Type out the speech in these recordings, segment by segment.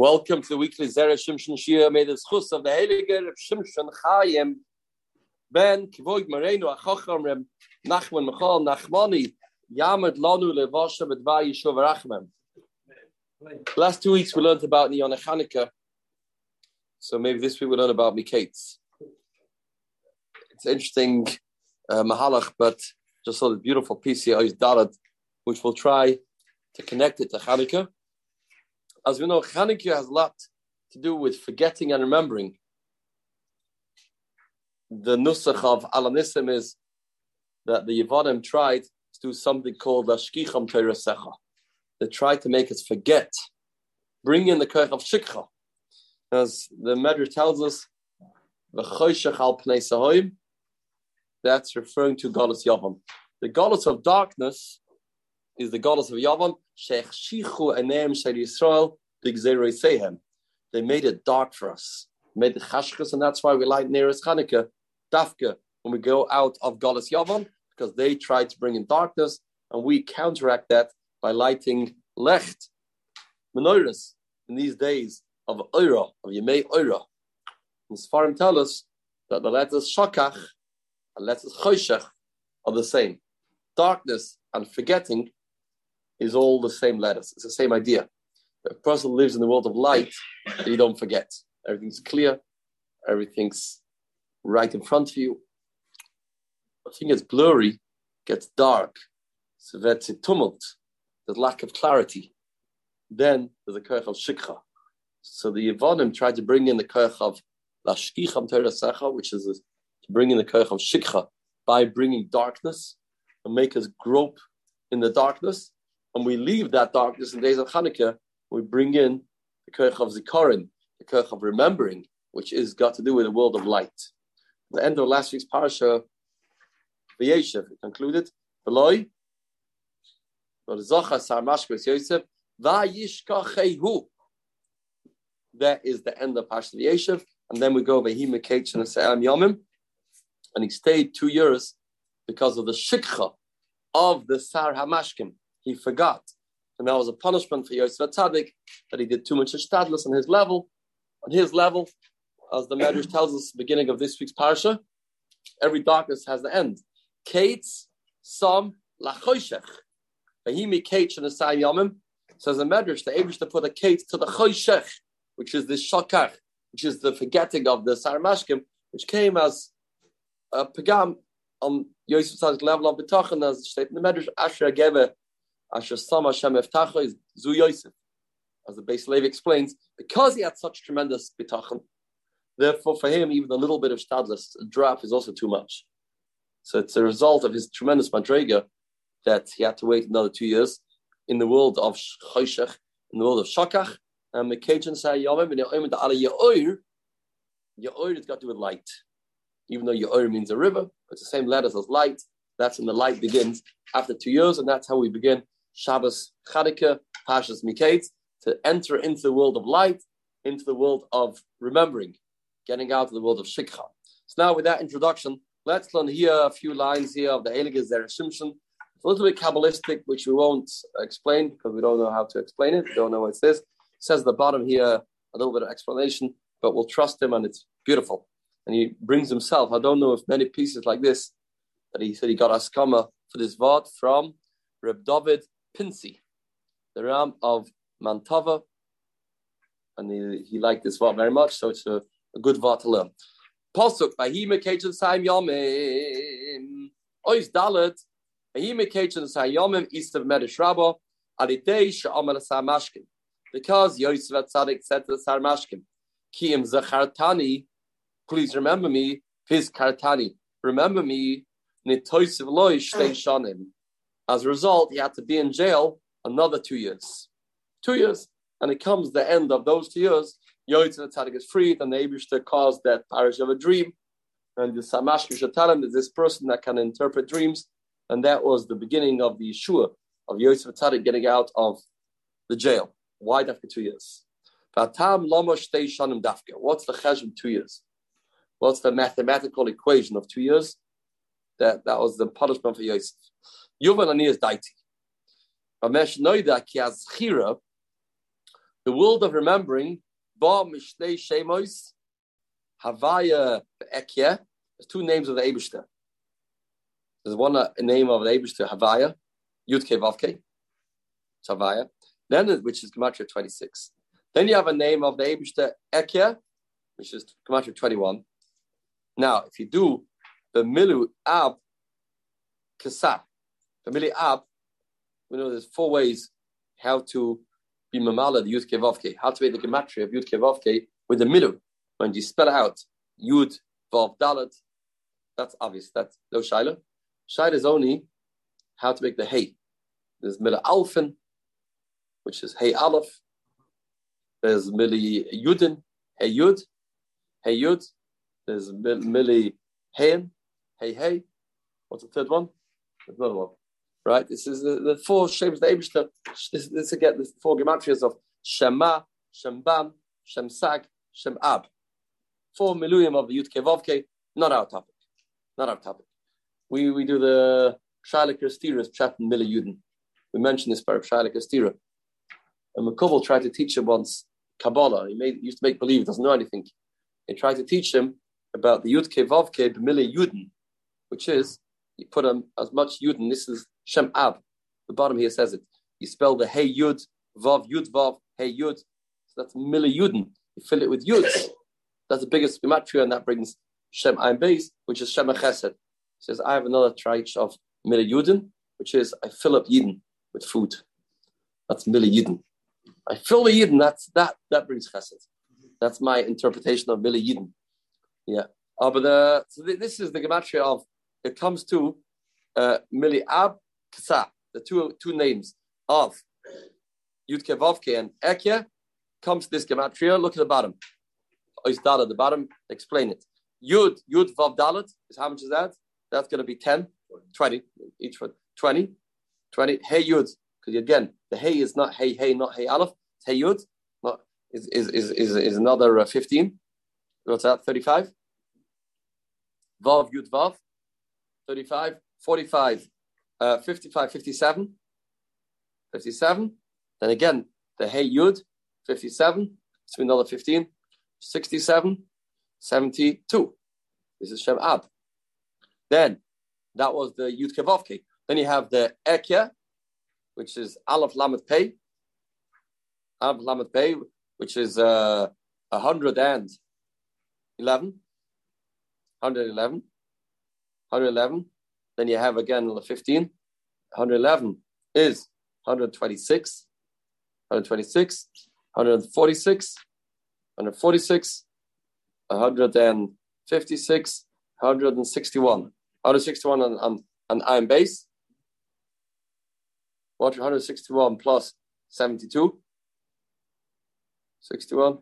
Welcome to the weekly Zera Shimshon Shia. May the schus of the Heilige Reb Shimshon Chayim Ben Kivoig Marenu Achochem Reb Nachman Michal Nachmani Yamad Lanu Levasha Bedva Yishuv Rachmem. Last two weeks we learned about Niyana Chanukah, so maybe this week we learn about Mikeitz. It's interesting uh, Mahalach, but just saw the beautiful piece here, Dalat, which we'll try to connect it to Chanukah as we know, Chanukah has a lot to do with forgetting and remembering. The nusach of Alanissim is that the Yevanim tried to do something called Ashkicham Teresecha. They tried to make us forget, bring in the Kirch of Shikha. As the Medrash tells us, that's referring to Goddess Yavam. The Goddess of darkness is the Goddess of Yavam, Sheikh Shichu Enem Shel Yisrael, Big Zeroi Sehem. They made it dark for us, made the Chashkas, and that's why we light nearest Hanukkah, Dafka, when we go out of Goddess Yavam, because they tried to bring in darkness, and we counteract that by lighting Lecht, menorahs, in these days of Oira, of Yemei Oira. And Sfarim tell us that the letters Shakach and letters Choshech are the same. Darkness and forgetting is all the same letters. It's the same idea. A person lives in the world of light, you don't forget. Everything's clear, everything's right in front of you. I think it's blurry, gets dark, so that's a tumult, there's lack of clarity. Then there's a kirch of shikha. So the Yevonim tried to bring in the kirch of lashkicham terasecha, which is to bring in the kirch of shikha by bringing darkness and make us grope in the darkness and we leave that darkness in days of Hanukkah, we bring in the Kirch of Zikaron, the Kirch of remembering, which is got to do with the world of light. At the end of last week's parasha, V'yeshev, concluded, V'loi, Yosef, V'yishkachehu. That is the end of Parsha Yeshev, and then we go V'hi Mekech and Se'am Yomim, and he stayed two years because of the shikha of the Sar Hamashkim, he forgot. And that was a punishment for Yosef Tzadik that he did too much Ishtadlis on his level. On his level, as the Medrash tells us, beginning of this week's parsha, every darkness has the end. Kates, Sam, Lachoshech. Vahimi Kate and Asai Yomim. Says the Medrash, the Abish to put a Kate to the Choshech, which is the Shakach, which is the forgetting of the Saramashkim, which came as a pagam on Yosef Tzadik's level of B'tachan, as stated in the Medrash, Asher Ageve As the base Levi explains, because he had such tremendous bitachon, therefore for him, even a little bit of stadless, a drop is also too much. So it's a result of his tremendous madrega that he had to wait another two years in the world of Choshech, in the world of Shakach, and Mekajin say Yomim, and Yomim the Ala Ya'oir, Ya'oir has got to do with light. Even though Ya'oir means a river, it's the same letters as light. That's when the light begins after two years, and that's how we begin Shabbos Chanukah, Pashas Miketz, to enter into the world of light, into the world of remembering, getting out of the world of Shikha. So now with that introduction, let's learn here a few lines here of the Heilige Zer Shimshon. It's a little bit Kabbalistic, which we won't explain because we don't know how to explain it. We don't know what it says. It says at the bottom here a little bit of explanation, but we'll trust him and it's beautiful. And he brings himself, I don't know if many pieces like this, that he said he got askama for this vod from Reb David Pinsi, the Ram of Mantava, and he, he liked this vart very much, so it's a, a good vart to learn. Pasuk, Vahima Kachin Saim Yomim, Ois Dalet, Vahima Kachin Saim Yomim, east of Medrash Rabbah, Alidei Samashkin. Because Yosef Tzadik said to the Sarmashkim, Kiyim Zachartani, please remember me, his Kartani, remember me, Nitoisiv Loi ah. Shtei Shanim. As a result, he had to be in jail another two years. Two years. And it comes the end of those two years. Yoitzin Tzadik is freed, and the Abishter caused that parish of a dream. And the Samash should tell him that this person that can interpret dreams. And that was the beginning of the Yeshua of Yosef Tzadik getting out of the jail. Why after two years? What's the chesed two years? What's the mathematical equation of two years? That, that was the punishment for Yosef. Yuvan ani is daiti. Ramesh noida ki az chira the world of remembering, Ba Mishnei Shemos, Havaya Ekye, there's two names of the Abishter. There's one uh, name of the Abishter, Havaya, Yudke Vavke, Havaya, then which is Gematria 26. Then you have a name of the Abishter Ekye, which is Gematria 21. Now, if you do the Milu Ab Kasa, Milu Ab, we know there's four ways how to be mamala the Yud Kevavke, how to make the gematria of Yud Kevavke with the Milu. When you spell out Yud Vav Dalet, that's obvious. That's no Shaila. Shaila is only how to make the Hey. There's Mila alfin, which is Hey Aleph. There's Mili Yudin, Hey Yud, Hey Yud. There's Mili Heyen, Hey Hey. What's the third one? There's another one. Right? This is the, the four shapes the Abishter. This, this again, the four gematrias of Shema, Shemban, Shemsag, Shemab. Four miluyim of the Yud Kevavke, not our topic. Not our topic. We we do the Shalik Stira, Pshat Yudin. We mentioned this part of Shalik Stira. And McCoble tried to teach him once Kabbalah. He made used to make believe he doesn't know anything. He tried to teach him about the Yud Kevavke B'mila Yudin, which is you put um, as much Yudin. This is Shem Ab. The bottom here says it. You spell the Hey Yud, Vav Yud Vav, Hey Yud. So that's Mila Yudin. You fill it with Yuds. That's the biggest gematria, and that brings Shem Ayin Beis, which is Shem Chesed. He says, I have another triche of Mila Yudin, which is I fill up Yidden with food. That's Mila Yidden. I fill the Yidden, that's that that brings Chesed. That's my interpretation of Mila Yidden. Yeah. Uh, but uh, so this is the gematria of it comes to uh, Mili Ab Ksa, the two two names of Yudke Vavke and Ekye, comes to this gematria. Look at the bottom. Oisdal at the bottom. Explain it. Yud Yud Vav Dalet is how much is that? That's going to be 10, 20 each one. 20, 20. Hey Yud, because again the Hey is not Hey Hey, not Hey Aleph. It's Hey Yud. Not is is is is, is another uh, 15. What's that? 35. Vav Yud Vav. 35, 45, uh, 55, 57, 57. Then again, the Hey Yud, 57, so another 15, 67, 72. This is Shem Ab. Then that was the Yud Kevovke. Then you have the Ekya, which is Aleph Lamed Pei. Aleph Lamed Pei, which is uh, 111. 111. 111. Then you have again the 15. 111 is 126, 126, 146, 146, 156, 161. 161 on, on, on Beis. What 161 plus 72? 61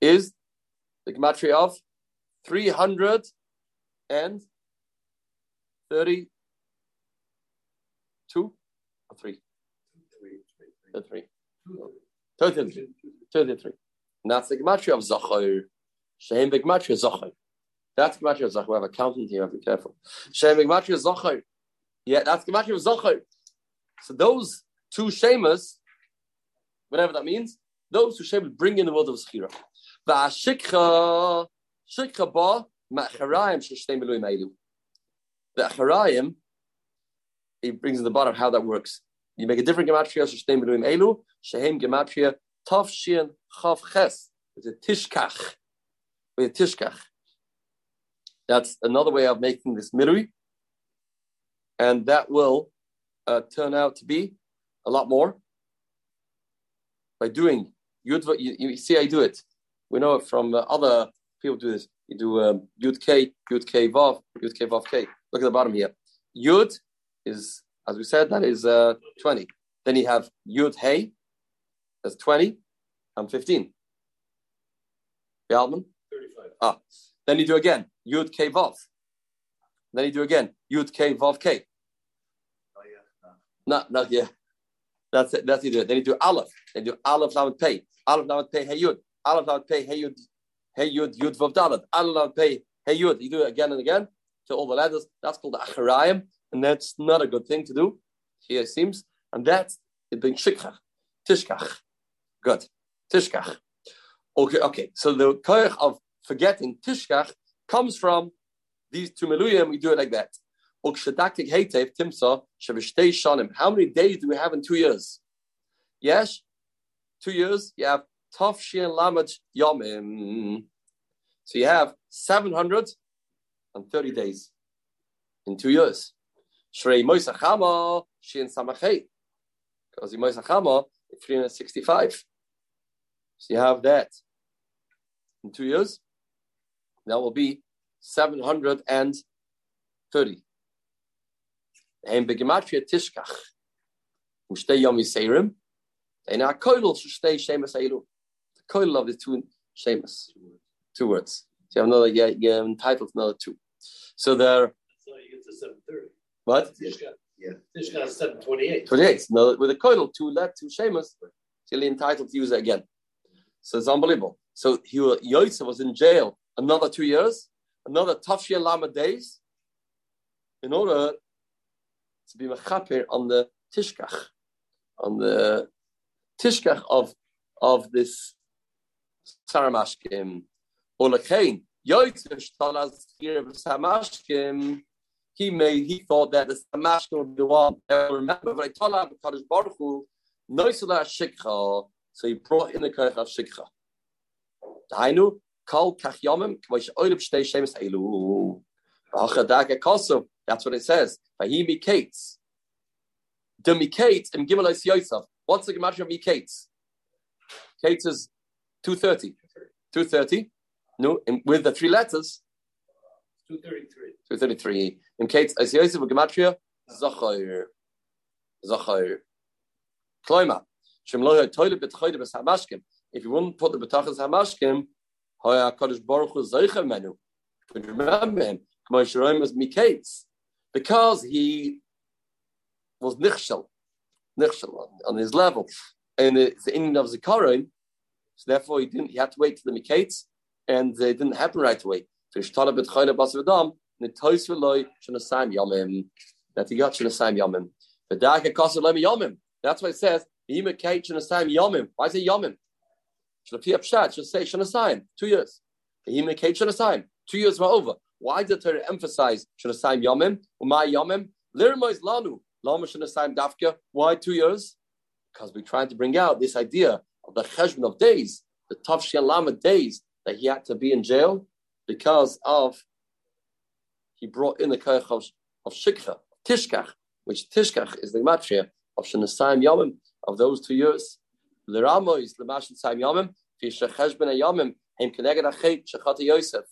is the gematria of 300 and 32 or 3? 33. 33. 33. That's the gematria of Zachor. Shehem gematria Zachor. That's gematria of Zachor. We have a countant here, be careful. Shehem gematria Zachor. Yeah, that's gematria of Zachor. So those two shemas, whatever that means, those two shemas bring in the world of Zechira. Va'ashikha, shikha ba, Ma'charayim sheshtei miluim eilu. The acharayim, he brings in the bottom how that works. You make a different gematria sheshtei miluim eilu. Shehem gematria taf shin chav ches. It's a tishkach. With a tishkach. That's another way of making this mirui, and that will uh, turn out to be a lot more by doing you, you see I do it. We know it from uh, other people do this you do um, Yud K, Yud K Vav, Yud K Vav K. Look at the bottom here. Yud is, as we said, that is uh, 20. Then you have Yud Hey, that's 20. I'm 15. Yalman? 35. Ah. Then you do again, Yud K Vav. Then you do again, Yud K Vav K. Oh, yeah. No. Not, not yet. That's it. That's it. Then you do Aleph. Then you do Aleph Lamed Pay. Aleph Lamed Pay Hey Yud. Aleph Lamed Pay Hey Yud Hey Yud Yud Vav Dalet. Allah pay Hey Yud. You do it again and again to all the letters. That's called Acharayim, and that's not a good thing to do. Here it seems, and that's it being Shikach, Tishkach. Good. Tishkach. Okay, okay. So the koyach of forgetting Tishkach comes from these two meluyim. We do it like that. How many days do we have in two years? Yes, two years. You have Tafshin Lamed Yomim. So you have 730 days in two years. Shrei Moisachama, Shin Samachet. Because in Moisachama, 365. So you have that in two years. That will be 730. And begematria tishkach. Ushtei yom yiseirim. And our koidel should stay eilu. The koidel of the two shemus. Two words. So you have another, yeah, you're entitled to another two. So there. So you get to 730. What? Tishka. Yeah. Tishka is 728. 28. No, with a koidel, two let two shemus. Still entitled to use it again. So it's unbelievable. So he Yosef was in jail another two years, another Tafshir Lama days, in order to be mechaper on the tishkach, on the tishkach of of this saramashkim. Here of samashkim. He made he thought that the samashkim would be the one that remember. But I told him Kadosh Baruch Hu noisala shikha. So he brought in the of shikha. Dainu shtei shemes elu. That's what it says. Vahimi kates. The mikates im Gimelos Yosef. What's the gematria of mikates? Kates is 230. 230. No, in, with the three letters. 233. 233. In Kates as Yosef gematria, Zachar. Zachar. Kloima. Shem lo toilet betchoide bes hamashkim. If you wouldn't put the betachas hamashkim, hoya kadosh baruch hu zeicher menu. Remember him. K'mo shroim was mikates because he was nichshel, nichshel on, on his level, and it's the ending of Zikaron, so therefore he didn't. He had to wait for the mikates, and it didn't happen right away. Yomim, that he got Shenasayim Yomim. Lemi Yomim. That's why it says Yomim. Why say Yomim? Shlapia Pshat should say Shenasayim, two years. Shenasayim, two years were over. Why did Torah emphasize Shenasayim Yomim? Umay Yomim? Lirmois Lanu. Lama. Why two years? Because we're trying to bring out this idea of the cheshbon of days, the Tavshia Lama days that he had to be in jail because of he brought in the koich of, of Shikha, Tishkach, which Tishkach is the matria of Shenasayim Yomim of those two years. Liramo is Lamashin Sayim Yomim, Fisha Cheshbon Yomim, Hem Keneged Achet, Shechata Yosef.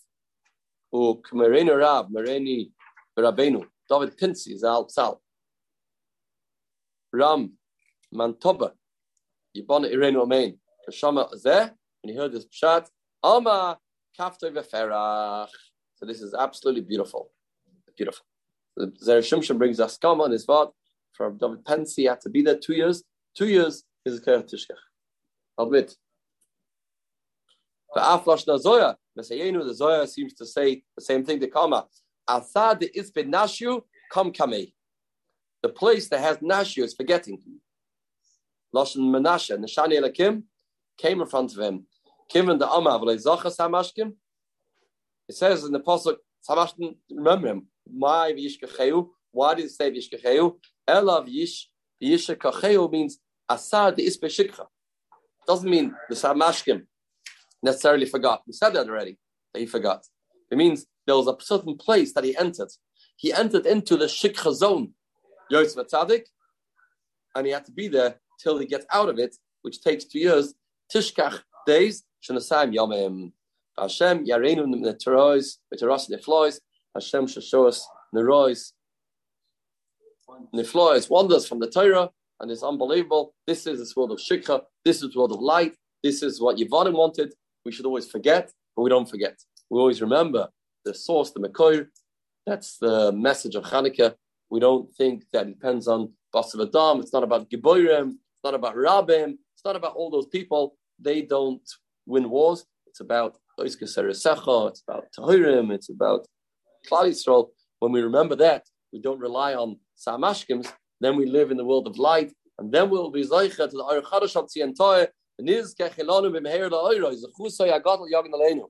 U Kmereni Rab, Mereni Rabbeinu, David Pinsi, Zal Tzal. Ram Mantoba, Yibona Irenu Amein. Kashama Zeh, when he heard this chat, Alma Kaftoy Veferach. So this is absolutely beautiful. Beautiful. The Zer Shimshon brings Askama on his vod from David Pensy. He had to be there two years. Two years is a Kerech Tishkach. Admit. The Aflash Nazoya, Mesayenu, the Zoya seems to say the same thing to Kama. Asad is Nashu, Kam Kamei. The place that has Nashu is forgetting. Lashon Menashe, Nishani Elakim, came in front of him. Kiven the Amma, Zachas Hamashkim. It says in the Apostle, Samashkim, remember him. Why Vishkacheu? Why did it say Vishkacheu? Elav Yish, Yishkacheu means Asad the Isbeshikha. Doesn't mean the Samashkim necessarily forgot. We said that already, that he forgot. It means there was a certain place that he entered. He entered into the Shikha zone, Yosef Tzadik, and he had to be there till he gets out of it, which takes two years. Tishkach days, Shanasayim Yomim. Hashem Yareinu Neterois, Veteros Neflois, Hashem Shashoas Nerois, Neflois, wonders from the Torah, and it's unbelievable. This is this world of Shikha, this is the world of light, this is what Yevonim wanted. We should always forget, but we don't forget. We always remember the source, the Mekoir. That's the message of Hanukkah. We don't think that it depends on Basav Adam. It's not about Giborim. It's not about Rabim. It's not about all those people. They don't win wars. It's about it's about Tahirim. It's about Klal Yisrael. When we remember that, we don't rely on Samashkims. Then we live in the world of light, and then we'll be Zaycha to the Aruch Chadash Niz kechelanu b'meher la'oiro, is a chusay agadol yagen aleinu.